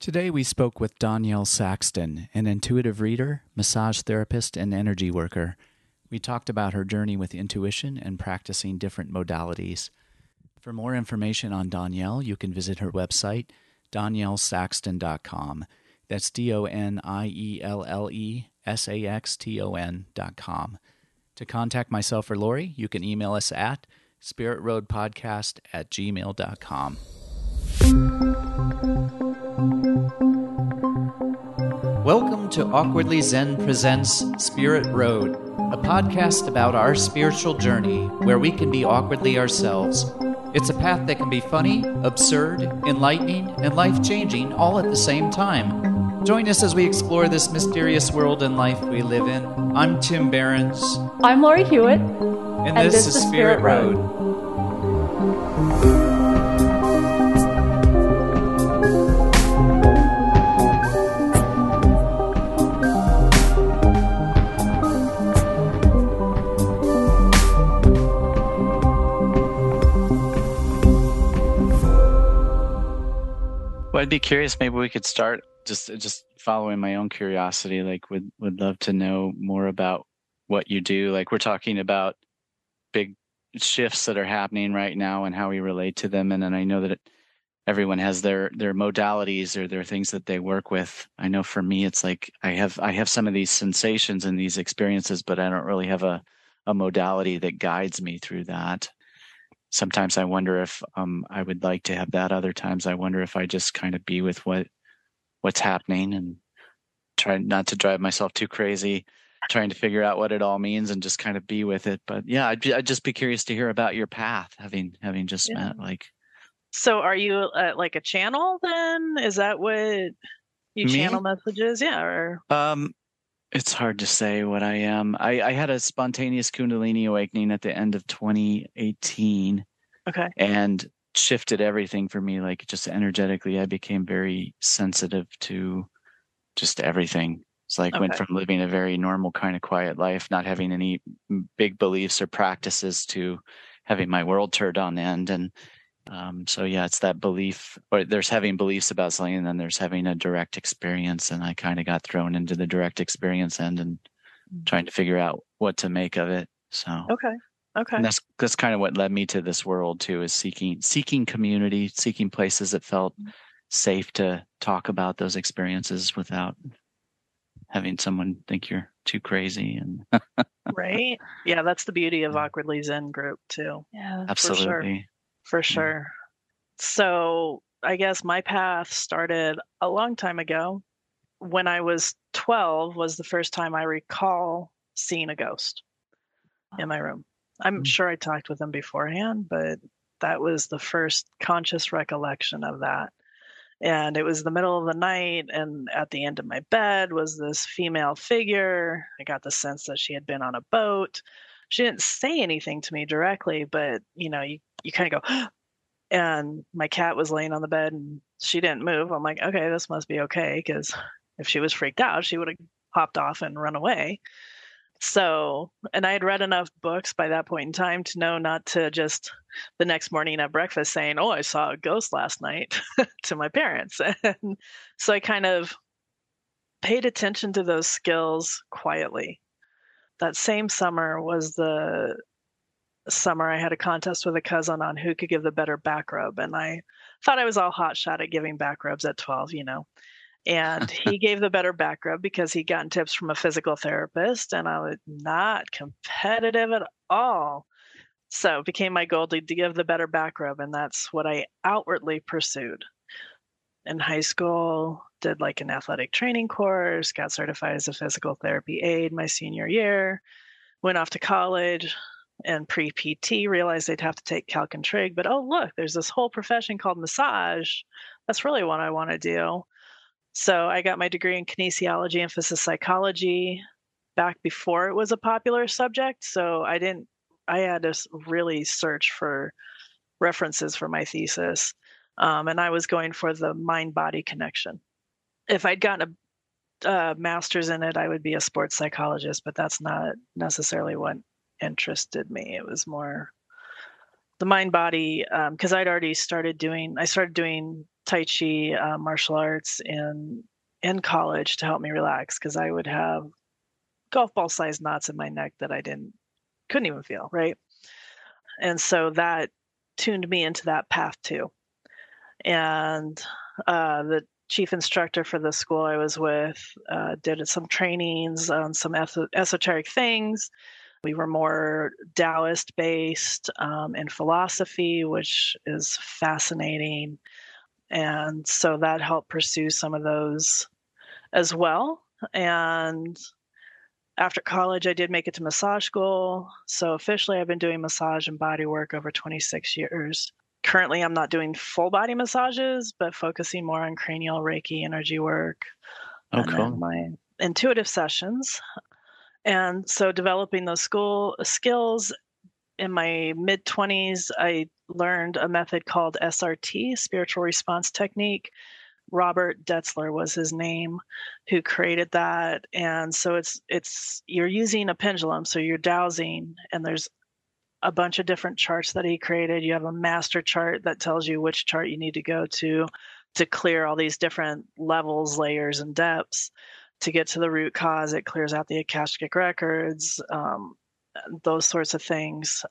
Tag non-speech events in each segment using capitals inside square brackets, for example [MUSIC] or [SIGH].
Today we spoke with Donielle Saxton, an intuitive reader, massage therapist, and energy worker. We talked about her journey with intuition and practicing different modalities. For more information on Donielle, you can visit her website, doniellesaxton.com. That's D O N I E L L E S A X T O N.com. To contact myself or Laurie, you can email us at spiritroadpodcast at gmail.com. Welcome to Awkwardly Zen Presents Spirit Road, a podcast about our spiritual journey where we can be awkwardly ourselves. It's a path that can be funny, absurd, enlightening, and life changing all at the same time. Join us as we explore this mysterious world and life we live in. I'm Tim Behrens. I'm Laurie Hewitt. And, and this, this, is Spirit, Spirit Road. Road. I'd be curious. Maybe we could start just just following my own curiosity. Like, would would love to know more about what you do. Like, we're talking about big shifts that are happening right now and how we relate to them. And then I know that it, everyone has their their modalities or their things that they work with. I know for me, it's like I have I have some of these sensations and these experiences, but I don't really have a a modality that guides me through that sometimes I wonder if um, I would like to have that. Other times I wonder if I just kind of be with what what's happening and try not to drive myself too crazy, trying to figure out what it all means and just kind of be with it. But yeah, I'd, be, I'd just be curious to hear about your path, having having just yeah. met like. So, are you uh, like a channel then? Is that what you Me? channel messages? Yeah, or um, it's hard to say what I am. I, I had a spontaneous Kundalini awakening at the end of 2018. Okay. And shifted everything for me. Like just energetically, I became very sensitive to just everything. It's like okay. went from living a very normal kind of quiet life, not having any mm, big beliefs or practices to having my world turned on end. And um, so yeah, it's that belief, or there's having beliefs about something, and then there's having a direct experience. And I kind of got thrown into the direct experience end and mm-hmm. trying to figure out what to make of it. So okay, okay, and that's that's kind of what led me to this world too, is seeking seeking community, seeking places that felt mm-hmm. safe to talk about those experiences without having someone think you're too crazy and [LAUGHS] right yeah that's the beauty of awkwardly zen group too yeah absolutely for sure. So I guess my path started a long time ago. When I was 12 was the first time I recall seeing a ghost in my room. I'm mm-hmm. sure I talked with them beforehand, but that was the first conscious recollection of that. And it was the middle of the night, and at the end of my bed was this female figure. I got the sense that she had been on a boat. She didn't say anything to me directly, but you know, you you kind of go, [GASPS] and my cat was laying on the bed and she didn't move. I'm like, okay, this must be okay because if she was freaked out, she would have hopped off and run away. So, and I had read enough books by that point in time to know not to just the next morning at breakfast saying, Oh, I saw a ghost last night [LAUGHS] to my parents. [LAUGHS] And so I kind of paid attention to those skills quietly. That same summer was the summer I had a contest with a cousin on who could give the better back rub. And I thought I was all hot shot at giving back rubs at 12, you know. And [LAUGHS] he gave the better back rub because he'd gotten tips from a physical therapist, and I was not competitive at all. So it became my goal to, to give the better back rub, and that's what I outwardly pursued. In high school, did like an athletic training course, got certified as a physical therapy aide my senior year, went off to college, and pre PT realized they'd have to take calc and trig, but oh, look, there's this whole profession called massage. That's really what I want to do. So I got my degree in kinesiology, emphasis psychology back before it was a popular subject. So I didn't, I had to really search for references for my thesis. Um, and I was going for the mind body connection. If I'd gotten a uh, master's in it, I would be a sports psychologist, but that's not necessarily what interested me. It was more the mind body because um, I'd already started doing. I started doing Tai Chi, uh, martial arts in in college to help me relax because I would have golf ball sized knots in my neck that I didn't couldn't even feel right, and so that tuned me into that path too. And uh, the chief instructor for the school I was with uh, did some trainings on some esoteric things. We were more Taoist based um, in philosophy, which is fascinating. And so that helped pursue some of those as well. And after college, I did make it to massage school. So officially, I've been doing massage and body work over 26 years. Currently, I'm not doing full body massages, but focusing more on cranial Reiki energy work. Oh, and cool. my intuitive sessions. And so, developing those school skills in my mid 20s, I learned a method called SRT, Spiritual Response Technique. Robert Detzler was his name who created that. And so it's it's you're using a pendulum so you're dowsing and there's a bunch of different charts that he created. You have a master chart that tells you which chart you need to go to to clear all these different levels layers and depths to get to the root cause it clears out the akashic records um, those sorts of things.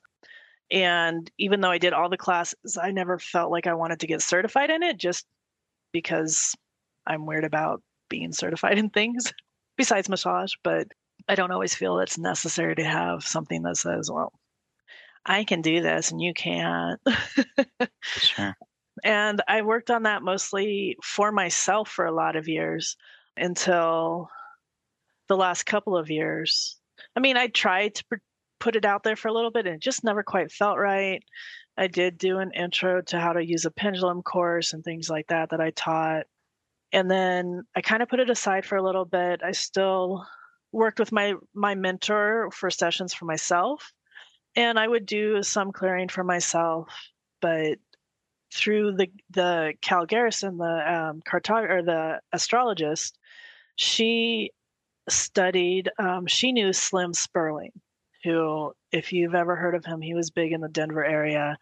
And even though i did all the classes i never felt like i wanted to get certified in it just because i'm weird about being certified in things [LAUGHS] besides massage but i don't always feel it's necessary to have something that says well i can do this and you can't. Sure. [LAUGHS] And i worked on that mostly for myself for a lot of years until the last couple of years. I mean, I tried to put it out there for a little bit and it just never quite felt right. I did do an intro to how to use a pendulum course and things like that that I taught. And then I kind of put it aside for a little bit. I still worked with my my mentor for sessions for myself and I would do some clearing for myself, but through the the Cal Garrison, the um, cartog or the astrologist, she studied. Um, she knew Slim Sperling, who, if you've ever heard of him, he was big in the Denver area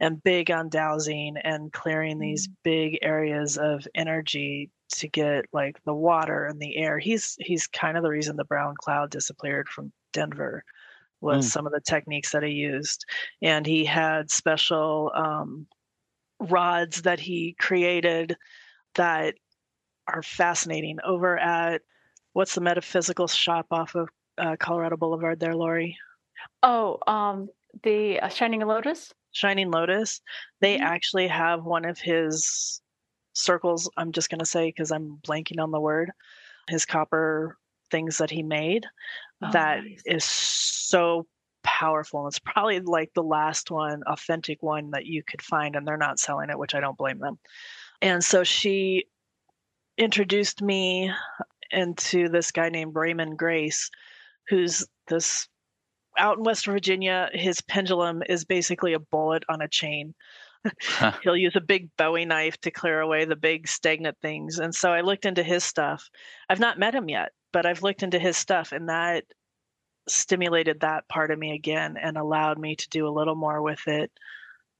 and big on dowsing and clearing these mm. big areas of energy to get like the water and the air. He's he's kind of the reason the brown cloud disappeared from Denver was mm. some of the techniques that he used, and he had special um, rods that he created that are fascinating over at what's the metaphysical shop off of uh, Colorado Boulevard there, Laurie? Oh, um, the uh, Shining Lotus. Shining Lotus. They mm-hmm. actually have one of his circles. I'm just going to say because I'm blanking on the word. His copper things that he made oh, that nice. is so powerful. It's probably like the last one, authentic one that you could find, and they're not selling it, which I don't blame them. And so she introduced me into this guy named Raymond Grace, who's this out in West Virginia. His pendulum is basically a bullet on a chain. [LAUGHS] He'll use a big Bowie knife to clear away the big stagnant things. And so I looked into his stuff. I've not met him yet, but I've looked into his stuff, and that stimulated that part of me again and allowed me to do a little more with it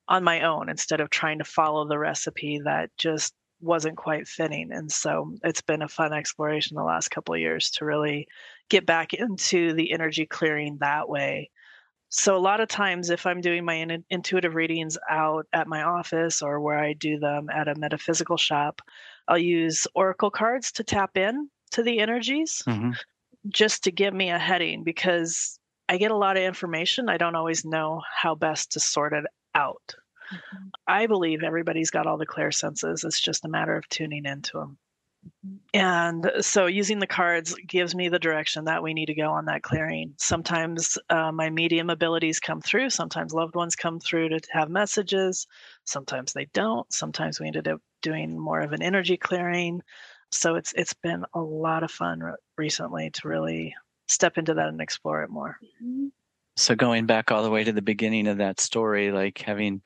on my own instead of trying to follow the recipe that just wasn't quite fitting. And so it's been a fun exploration the last couple of years to really get back into the energy clearing that way. So, a lot of times, if I'm doing my in- intuitive readings out at my office or where I do them at a metaphysical shop, I'll use oracle cards to tap in to the energies. Mm-hmm just to give me a heading because I get a lot of information. I don't always know how best to sort it out. Mm-hmm. I believe everybody's got all the clear senses. It's just a matter of tuning into them. Mm-hmm. And so using the cards gives me the direction that we need to go on that clearing. Sometimes uh, my medium abilities come through. Sometimes loved ones come through to have messages. Sometimes they don't. Sometimes we ended up doing more of an energy clearing so it's it's been a lot of fun re- recently to really step into that and explore it more. Mm-hmm. So going back all the way to the beginning of that story, like having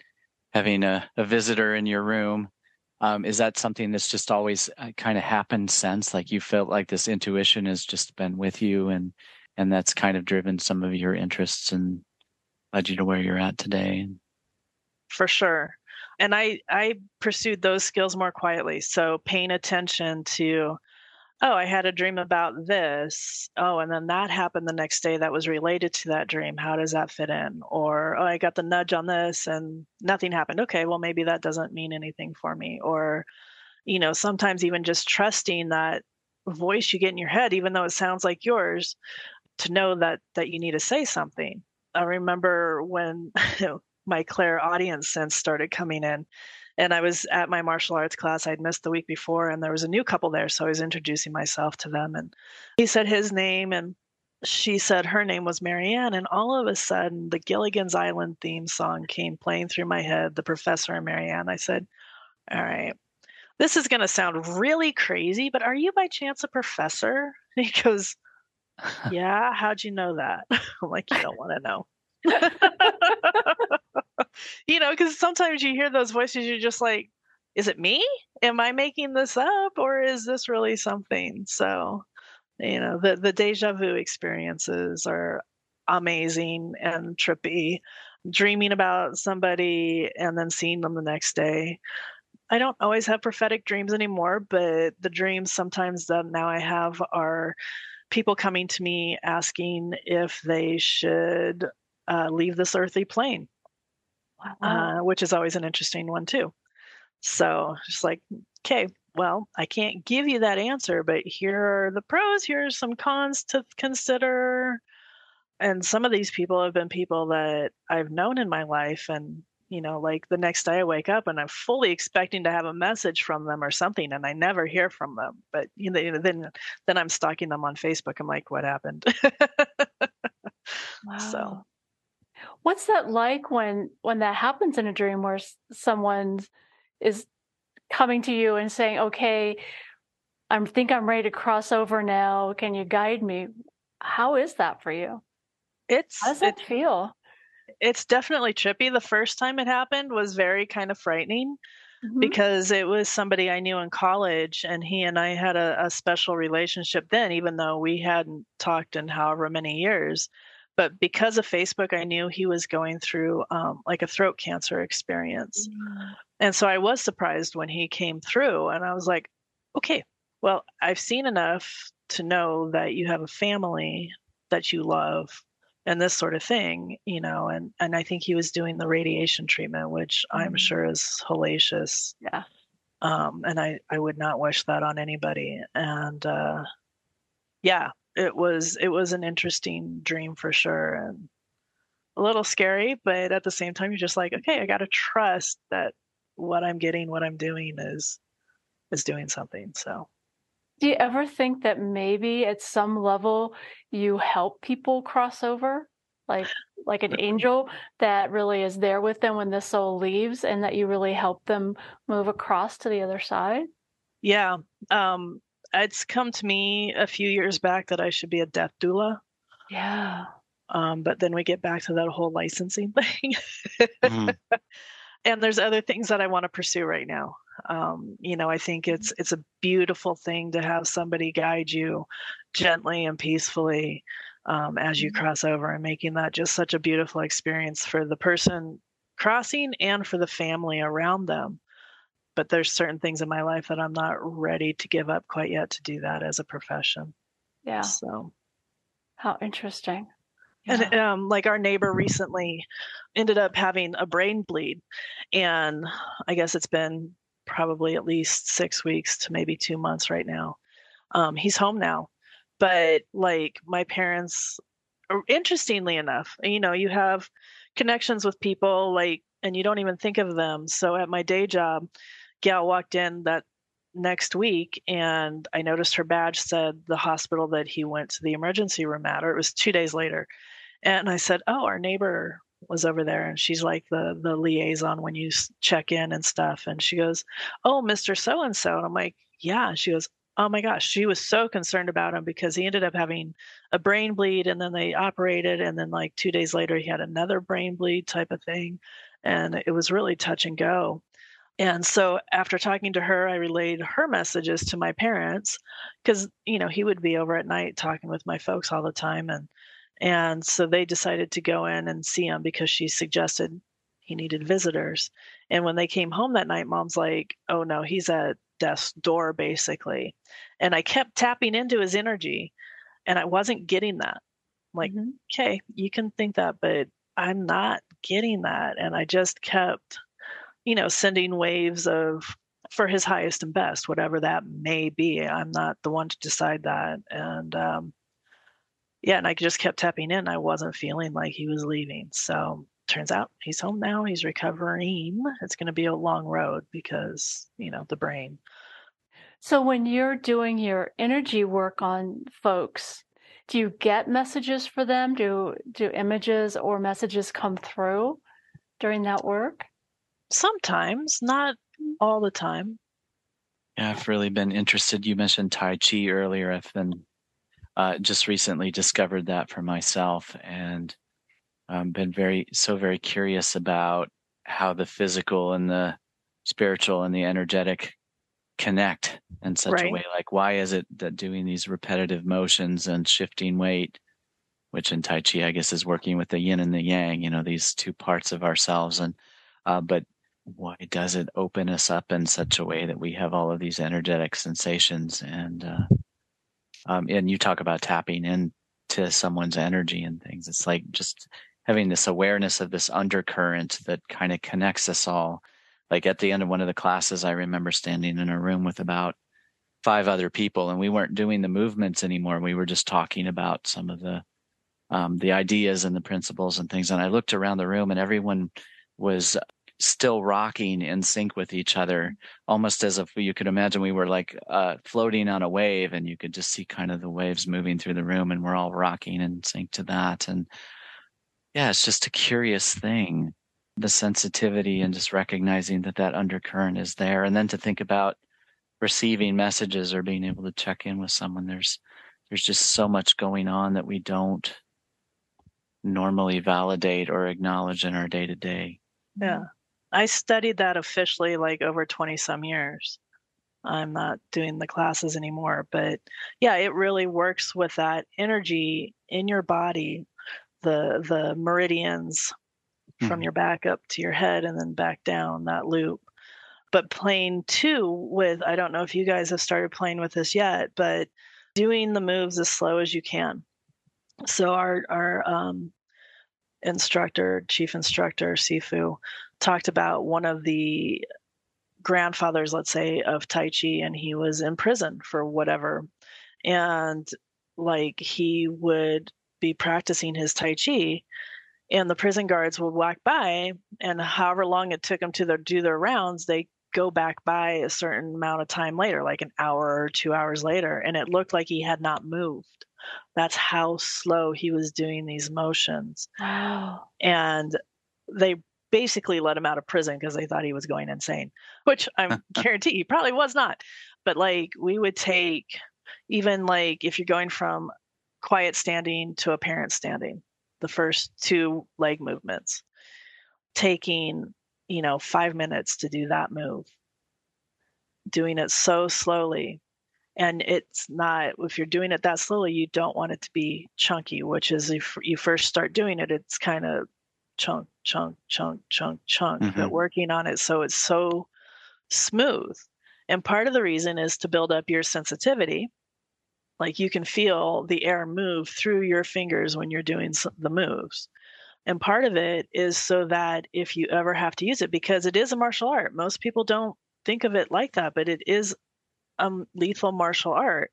having a, a visitor in your room, um, is that something that's just always uh, kind of happened since? Like you felt like this intuition has just been with you, and and that's kind of driven some of your interests and led you to where you're at today. For sure. and I I pursued those skills more quietly. So paying attention to oh, I had a dream about this. Oh, and then that happened the next day that was related to that dream. How does that fit in? Or, oh, I got the nudge on this and nothing happened. Okay, well, maybe that doesn't mean anything for me. Or, you know, sometimes even just trusting that voice you get in your head, even though it sounds like yours, to know that that you need to say something. I remember when [LAUGHS] my clairaudience sense started coming in and I was at my martial arts class I'd missed the week before, and there was a new couple there, so I was introducing myself to them, and he said his name, and she said her name was Marianne, and all of a sudden the Gilligan's Island theme song came playing through my head, the professor and Marianne. I said, "All right, this is going to sound really crazy, but are you by chance a professor?" And [LAUGHS] he goes, [LAUGHS] "Yeah, how'd you know that?" [LAUGHS] I'm like, "You don't want to know." You know, because sometimes you hear those voices, you're just like, is it me? Am I making this up or is this really something? So, you know, the, the deja vu experiences are amazing and trippy. Dreaming about somebody and then seeing them the next day. I don't always have prophetic dreams anymore, but the dreams sometimes that now I have are people coming to me asking if they should uh, leave this earthly plane wow. uh, which is always an interesting one too. So just like, okay, well, I can't give you that answer, but here are the pros. Here are some cons to consider. And some of these people have been people that I've known in my life, and you know, like the next day I wake up and I'm fully expecting to have a message from them or something, and I never hear from them. But you know, then then I'm stalking them on Facebook. I'm like, what happened? [LAUGHS] wow. So What's that like when when that happens in a dream where someone is coming to you and saying, "Okay, I think I'm ready to cross over now. Can you guide me?" How is that for you? It's How does it, feel? It's definitely trippy. The first time it happened was very kind of frightening mm-hmm. because it was somebody I knew in college, and he and I had a, a special relationship then, even though we hadn't talked in however many years but because of Facebook, I knew he was going through um, like a throat cancer experience. Mm. And so I was surprised when he came through, and I was like, okay, well, I've seen enough to know that you have a family that you love and this sort of thing, you know, and, and I think he was doing the radiation treatment, which mm. I'm sure is hellacious. Yeah. Um, and I, I would not wish that on anybody. And, uh, yeah, it was it was an interesting dream for sure and a little scary but at the same time you're just like okay i got to trust that what i'm getting what i'm doing is is doing something so. Do you ever think that maybe at some level you help people cross over? Like like an angel that really is there with them when the soul leaves and that you really help them move across to the other side? Yeah um it's come to me a few years back that I should be a death doula. Yeah. Um, but then we get back to that whole licensing [LAUGHS] thing. mm-hmm. And there's other things that I want to pursue right now. Um, you know, I think it's it's a beautiful thing to have somebody guide you gently and peacefully um, as you mm-hmm. cross over, and making that just such a beautiful experience for the person crossing and for the family around them but there's certain things in my life that I'm not ready to give up quite yet to do that as a profession. Yeah. So how interesting. Yeah. And um, like our neighbor recently ended up having a brain bleed, and I guess it's been probably at least six weeks to maybe two months right now. Um, he's home now, but like my parents, interestingly enough, you know, you have connections with people like, and you don't even think of them. So at my day job, gal walked in that next week and I noticed her badge said the hospital that he went to the emergency room at, or it was two days later. And I said, Oh, our neighbor was over there and she's like the the liaison when you check in and stuff. And she goes oh mr so and so and i'm like yeah. And she goes oh my gosh. She was so concerned about him because he ended up having a brain bleed and then they operated and then like two days later he had another brain bleed type of thing. And it was really touch and go and so after talking to her, I relayed her messages to my parents because, you know, he would be over at night talking with my folks all the time. And, and so they decided to go in and see him because she suggested he needed visitors. And when they came home that night, mom's like, oh no, he's at death's door, basically. And I kept tapping into his energy and I wasn't getting that. I'm like, mm-hmm. okay, you can think that, but I'm not getting that. And I just kept, you know, sending waves of for his highest and best, whatever that may be. I'm not the one to decide that. And um, yeah, and I just kept tapping in. I wasn't feeling like he was leaving. So turns out he's home now. He's recovering. It's going to be a long road because, you know, the brain. So when you're doing your energy work on folks, do you get messages for them? Do do images or messages come through during that work? Sometimes, not all the time. Yeah, I've really been interested. You mentioned Tai Chi earlier. I've been uh, just recently discovered that for myself and um, been very, so very curious about how the physical and the spiritual and the energetic connect in such right. a way. Like, why is it that doing these repetitive motions and shifting weight, which in Tai Chi, I guess, is working with the yin and the yang, you know, these two parts of ourselves. And, uh, but why does it open us up in such a way that we have all of these energetic sensations and, uh, um, and you talk about tapping into someone's energy and things. It's like just having this awareness of this undercurrent that kind of connects us all. Like at the end of one of the classes, I remember standing in a room with about five other people, and we weren't doing the movements anymore. We were just talking about some of the um, the ideas and the principles and things. And I looked around the room, and everyone was still rocking in sync with each other, almost as if you could imagine we were like uh, floating on a wave and you could just see kind of the waves moving through the room and we're all rocking in sync to that. And yeah, it's just a curious thing, the sensitivity and just recognizing that that undercurrent is there. And then to think about receiving messages or being able to check in with someone, there's, there's just so much going on that we don't normally validate or acknowledge in our day to day. Yeah. I studied that officially like over 20 some years. I'm not doing the classes anymore, but yeah, it really works with that energy in your body, the the meridians mm-hmm. from your back up to your head and then back down that loop. But playing too with I don't know if you guys have started playing with this yet, but doing the moves as slow as you can. So our our um, instructor, chief instructor, Sifu, talked about one of the grandfathers, let's say, of Tai Chi, and he was in prison for whatever. And like he would be practicing his Tai Chi, and the prison guards would walk by, and however long it took them to their, do their rounds, they go back by a certain amount of time later, like an hour or two hours later, and it looked like he had not moved. That's how slow he was doing these motions. Wow. And they basically let him out of prison because they thought he was going insane, which I'm [LAUGHS] guarantee he probably was not. But like we would take even like if you're going from quiet standing to apparent standing, the first two leg movements, taking, you know, five minutes to do that move, doing it so slowly. And it's not, if you're doing it that slowly, you don't want it to be chunky, which is if you first start doing it, it's kind of chunk, chunk, chunk, chunk, chunk, mm-hmm. but working on it so it's so smooth. And part of the reason is to build up your sensitivity. Like you can feel the air move through your fingers when you're doing the moves. And part of it is so that if you ever have to use it, because it is a martial art, most people don't think of it like that, but it is a lethal martial art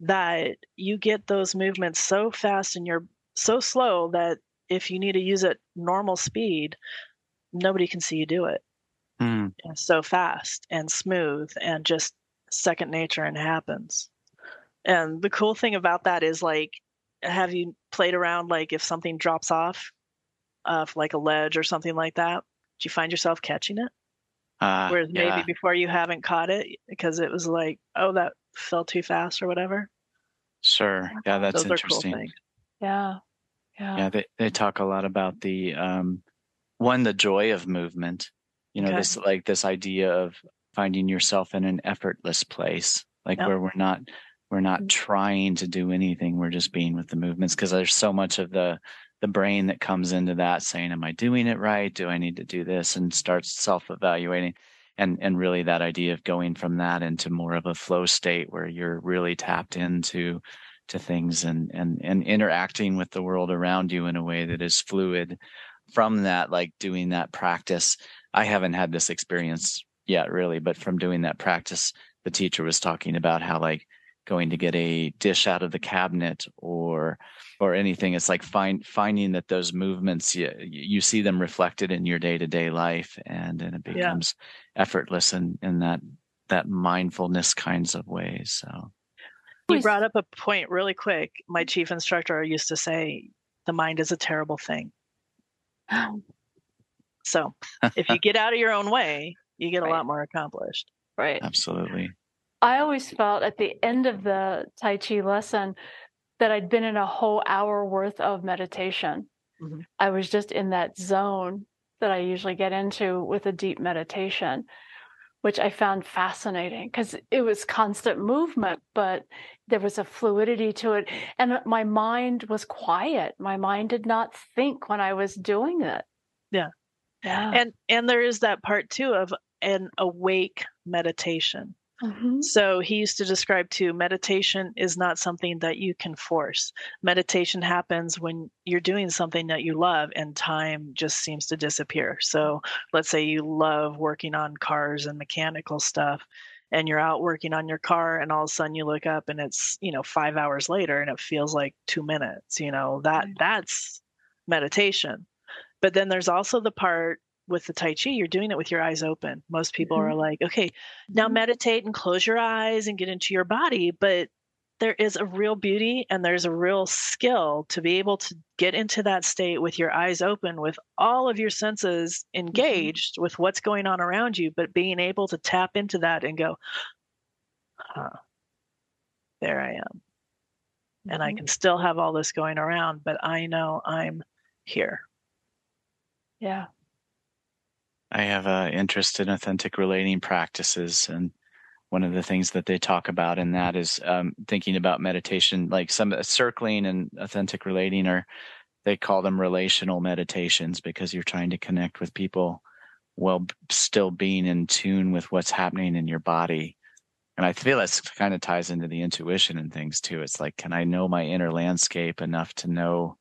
that you get those movements so fast and you're so slow that if you need to use it normal speed, nobody can see you do it. Mm. so fast and smooth and just second nature and happens. And the cool thing about that is like, have you played around like if something drops off, uh, like a ledge or something like that? Do you find yourself catching it? Uh, Whereas yeah. maybe before you haven't caught it because it was like, oh, that fell too fast or whatever. Sure. Yeah, that's Those interesting. Cool yeah. Yeah. yeah, they, they talk a lot about the um, one, the joy of movement. You know, okay. this like this idea of finding yourself in an effortless place, like yep. where we're not we're not mm-hmm. trying to do anything. We're just being with the movements because there's so much of the the brain that comes into that saying, Am I doing it right? Do I need to do this? And starts self evaluating. And, and really that idea of going from that into more of a flow state where you're really tapped into to things and, and, and interacting with the world around you in a way that is fluid from that, like doing that practice. I haven't had this experience yet really, but from doing that practice, the teacher was talking about how like going to get a dish out of the cabinet or or anything. It's like find finding that those movements you, you see them reflected in your day-to-day life and and it becomes yeah. effortless in in that that mindfulness kinds of ways so. You brought up a point really quick. My chief instructor used to say the mind is a terrible thing. So [LAUGHS] if you get out of your own way you get right. a lot more accomplished. Right. Absolutely I always felt at the end of the Tai Chi lesson that I'd been in a whole hour worth of meditation. Mm-hmm. I was just in that zone that I usually get into with a deep meditation, which I found fascinating because it was constant movement, but there was a fluidity to it. And my mind was quiet. My mind did not think when I was doing it. Yeah. Yeah. And and there is that part too of an awake meditation. Mm-hmm. So he used to describe too meditation is not something that you can force. Meditation happens when you're doing something that you love and time just seems to disappear. So let's say you love working on cars and mechanical stuff and you're out working on your car and all of a sudden you look up and it's, you know, 5 hours later and it feels like 2 minutes, you know, that that's meditation. But then there's also the part with the Tai Chi, you're doing it with your eyes open. Most people mm-hmm. are like, okay, now mm-hmm. meditate and close your eyes and get into your body. But there is a real beauty and there's a real skill to be able to get into that state with your eyes open, with all of your senses mm-hmm. engaged mm-hmm. with what's going on around you, but being able to tap into that and go, huh, there I am. And I mm-hmm. can still have all this going around, but I know I'm here. Yeah. I have an interest in authentic relating practices, and one of the things that they talk about in that is um, thinking about meditation, like some uh, circling and authentic relating, or they call them relational meditations because you're trying to connect with people while still being in tune with what's happening in your body. And I feel that kind of ties into the intuition and things too. It's like, can I know my inner landscape enough to know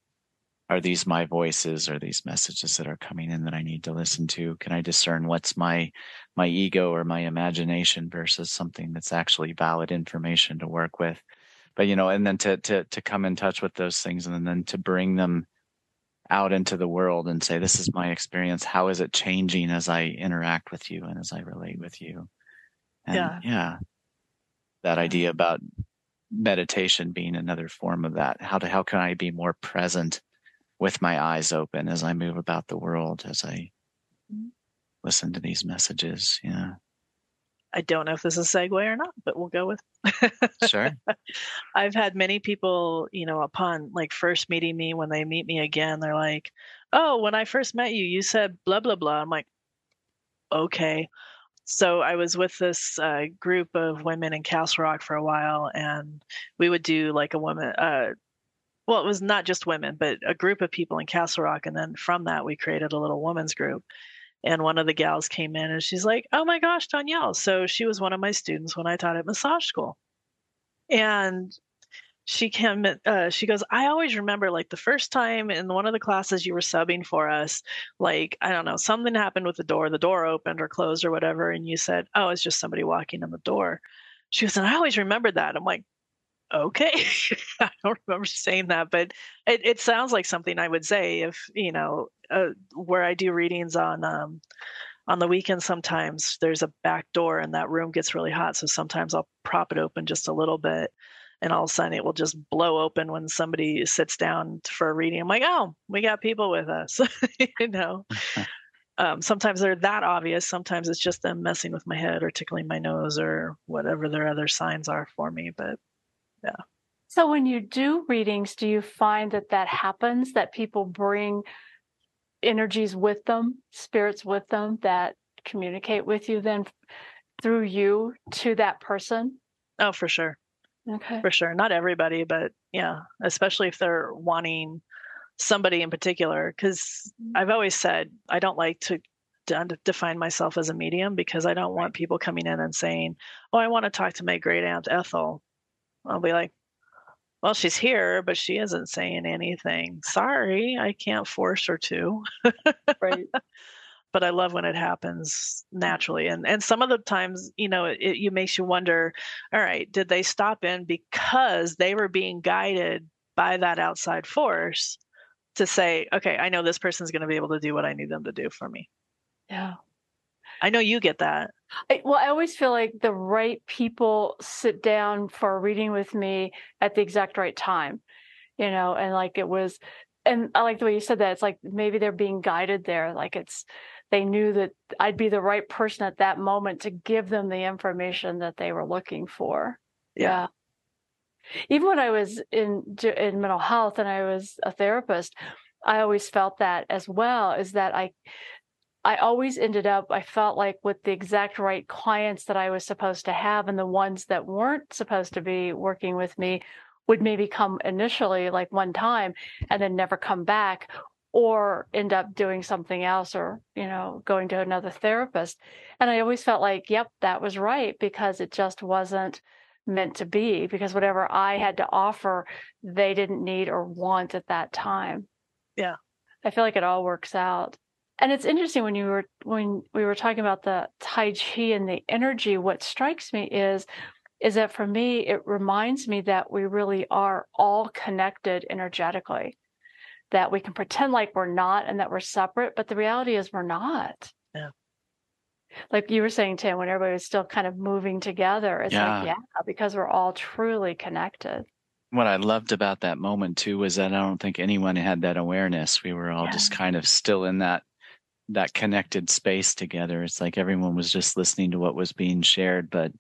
are these my voices? Or these messages that are coming in that i need to listen to? Can i discern what's my my ego or my imagination versus something that's actually valid information to work with? But you know and then to to to come in touch with those things and then to bring them out into the world and say this is my experience. How is it changing as i interact with you and as i relate with you? And yeah. yeah. That idea about meditation being another form of that. How to how can i be more present with my eyes open as I move about the world, as I mm-hmm. listen to these messages. Yeah. I don't know if this is a segue or not, but we'll go with. sure. [LAUGHS] I've had many people, you know, upon like first meeting me, when they meet me again, they're like, "Oh, when I first met you, you said blah blah blah." I'm like, "Okay." So I was with this uh, group of women in Castle Rock for a while, and we would do like a woman, uh, well, it was not just women, but a group of people in Castle Rock. And then from that, we created a little women's group. And one of the gals came in and she's like, Oh my gosh, Donielle. So she was one of my students when I taught at massage school. And she came, uh, she goes, I always remember like the first time in one of the classes you were subbing for us, like, I don't know, something happened with the door, the door opened or closed or whatever. And you said, Oh, it's just somebody walking in the door. She goes, and I always remembered that. I'm like, okay. [LAUGHS] I don't remember saying that but it, it sounds like something i would say if you know uh, where i do readings on um, on the weekend sometimes there's a back door and that room gets really hot so sometimes i'll prop it open just a little bit and all of a sudden it will just blow open when somebody sits down for a reading. I'm like oh we got people with us [LAUGHS] you know? [LAUGHS] Um, sometimes they're that obvious sometimes it's just them messing with my head or tickling my nose or whatever their other signs are for me but yeah. So when you do readings, do you find that that happens that people bring energies with them, spirits with them that communicate with you then through you to that person? Oh, for sure. Okay. For sure. Not everybody, but yeah, especially if they're wanting somebody in particular because mm-hmm. I've always said I don't like to define myself as a medium because I don't want people coming in and saying, "Oh, I want to talk to my great aunt Ethel." I'll be like, "Well, she's here, but she isn't saying anything. Sorry, I can't force her to." right. [LAUGHS] but I love when it happens naturally. And and some of the times, you know, it, it makes you wonder, all right, did they stop in because they were being guided by that outside force to say, okay, I know this person's going to be able to do what I need them to do for me. Yeah. I know you get that. I, well, I always feel like the right people sit down for a reading with me at the exact right time, you know, and like it was, and I like the way you said that. It's like maybe they're being guided there. Like it's, they knew that I'd be the right person at that moment to give them the information that they were looking for. Yeah. yeah. Even when I was in in mental health and I was a therapist, I always felt that as well. Is that I I always ended up, I felt like with the exact right clients that I was supposed to have, and the ones that weren't supposed to be working with me would maybe come initially, like one time, and then never come back, or end up doing something else or, you know, going to another therapist. And I always felt like, yep, that was right because it just wasn't meant to be because whatever I had to offer, they didn't need or want at that time. Yeah. I feel like it all works out. And it's interesting when you were when we were talking about the Tai Chi and the energy, what strikes me is is that for me, it reminds me that we really are all connected energetically that we can pretend like we're not and that we're separate, but the reality is we're not. Yeah. Like you were saying, Tim, when everybody was still kind of moving together, it's yeah. like, yeah, because we're all truly connected. What I loved about that moment too was that I don't think anyone had that awareness. We were all yeah. just kind of still in that that connected space together. It's like everyone was just listening to what was being shared, but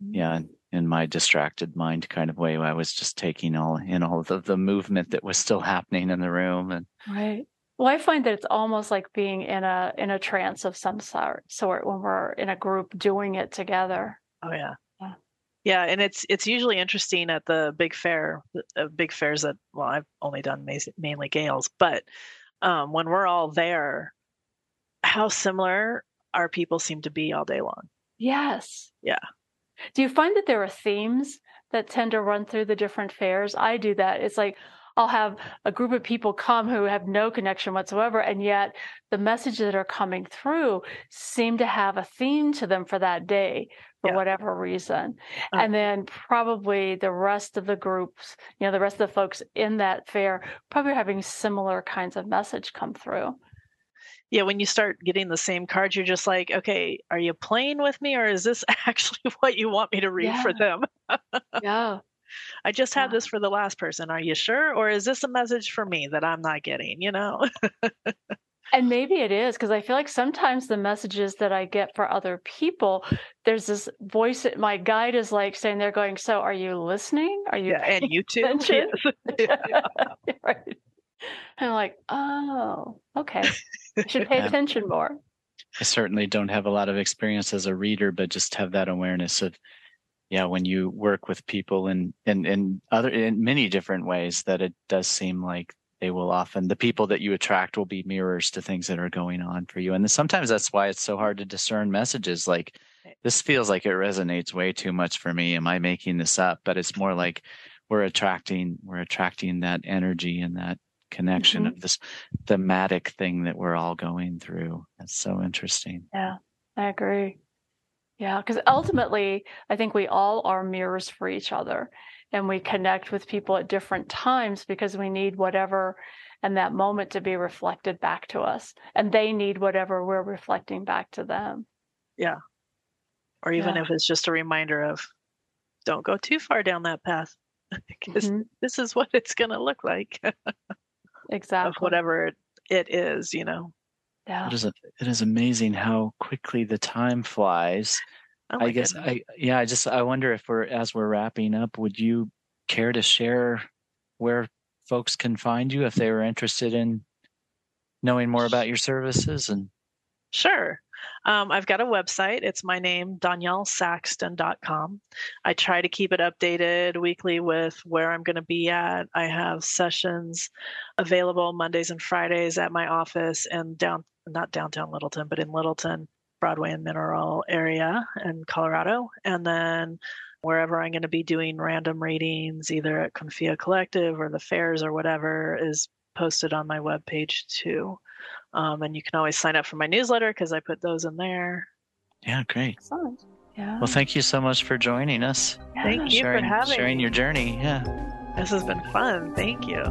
yeah, in my distracted mind kind of way. I was just taking all in all of the movement that was still happening in the room and right. Well, I find that it's almost like being in a in a trance of some sort sort when we're in a group doing it together. Oh yeah. Yeah, yeah and it's it's usually interesting at the big fair, uh, big fairs that well I've only done mainly Gales, but um, when we're all there, how similar our people seem to be all day long. Yes. Yeah. Do you find that there are themes that tend to run through the different fairs? I do that. It's like I'll have a group of people come who have no connection whatsoever, and yet the messages that are coming through seem to have a theme to them for that day for yeah. whatever reason. Uh-huh. And then probably the rest of the groups, you know, the rest of the folks in that fair probably having similar kinds of message come through yeah, when you start getting the same cards, you're just like, okay, are you playing with me or is this [LAUGHS] actually what you want me to read yeah. for them? [LAUGHS] yeah. I just had yeah. this for the last person. Are you sure? Or is this a message for me that I'm not getting, you know? and maybe it is because I feel like sometimes the messages that I get for other people, there's this voice that my guide is like saying, they're going, So are you listening? Are you? Yeah, and you [LAUGHS] too. Yes. yeah. right. I'm like, oh, okay. I should [LAUGHS] pay attention more. I certainly don't have a lot of experience as a reader, but just have that awareness of, yeah, when you work with people in in in other in many different ways, that it does seem like they will often the people that you attract will be mirrors to things that are going on for you, and sometimes that's why it's so hard to discern messages. Like eh. this feels like it resonates way too much for me. Am I making this up? But it's more like we're attracting we're attracting that energy and that connection mm-hmm. of this thematic thing that we're all going through. That's so interesting. Yeah, I agree. Yeah, because ultimately, I think we all are mirrors for each other and we connect with people at different times because we need whatever and that moment to be reflected back to us. And they need whatever we're reflecting back to them. Yeah. Or even yeah. if it's just a reminder of don't go too far down that path [LAUGHS] because mm-hmm. this is what it's going to look like. [LAUGHS] exactly. of whatever it is you know? Yeah. It is, a, it is amazing how quickly the time flies. Oh i guess goodness. i yeah i just i wonder if we're as we're wrapping up would you care to share where folks can find you if they were interested in knowing more about your services and sure Um, I've got a website. It's my name, DonielleSaxton.com. I try to keep it updated weekly with where I'm going to be at. I have sessions available Mondays and Fridays at my office and down, not downtown Littleton, but in Littleton, Broadway and Mineral area in Colorado. And then wherever I'm going to be doing random readings, either at Confia Collective or the fairs or whatever, is posted on my webpage too. Um, and you can always sign up for my newsletter because I put those in there. Yeah, great. Excellent. Yeah. Well, thank you so much for joining us. Thank you sharing, for having sharing your journey. Yeah. This has been fun. Thank you.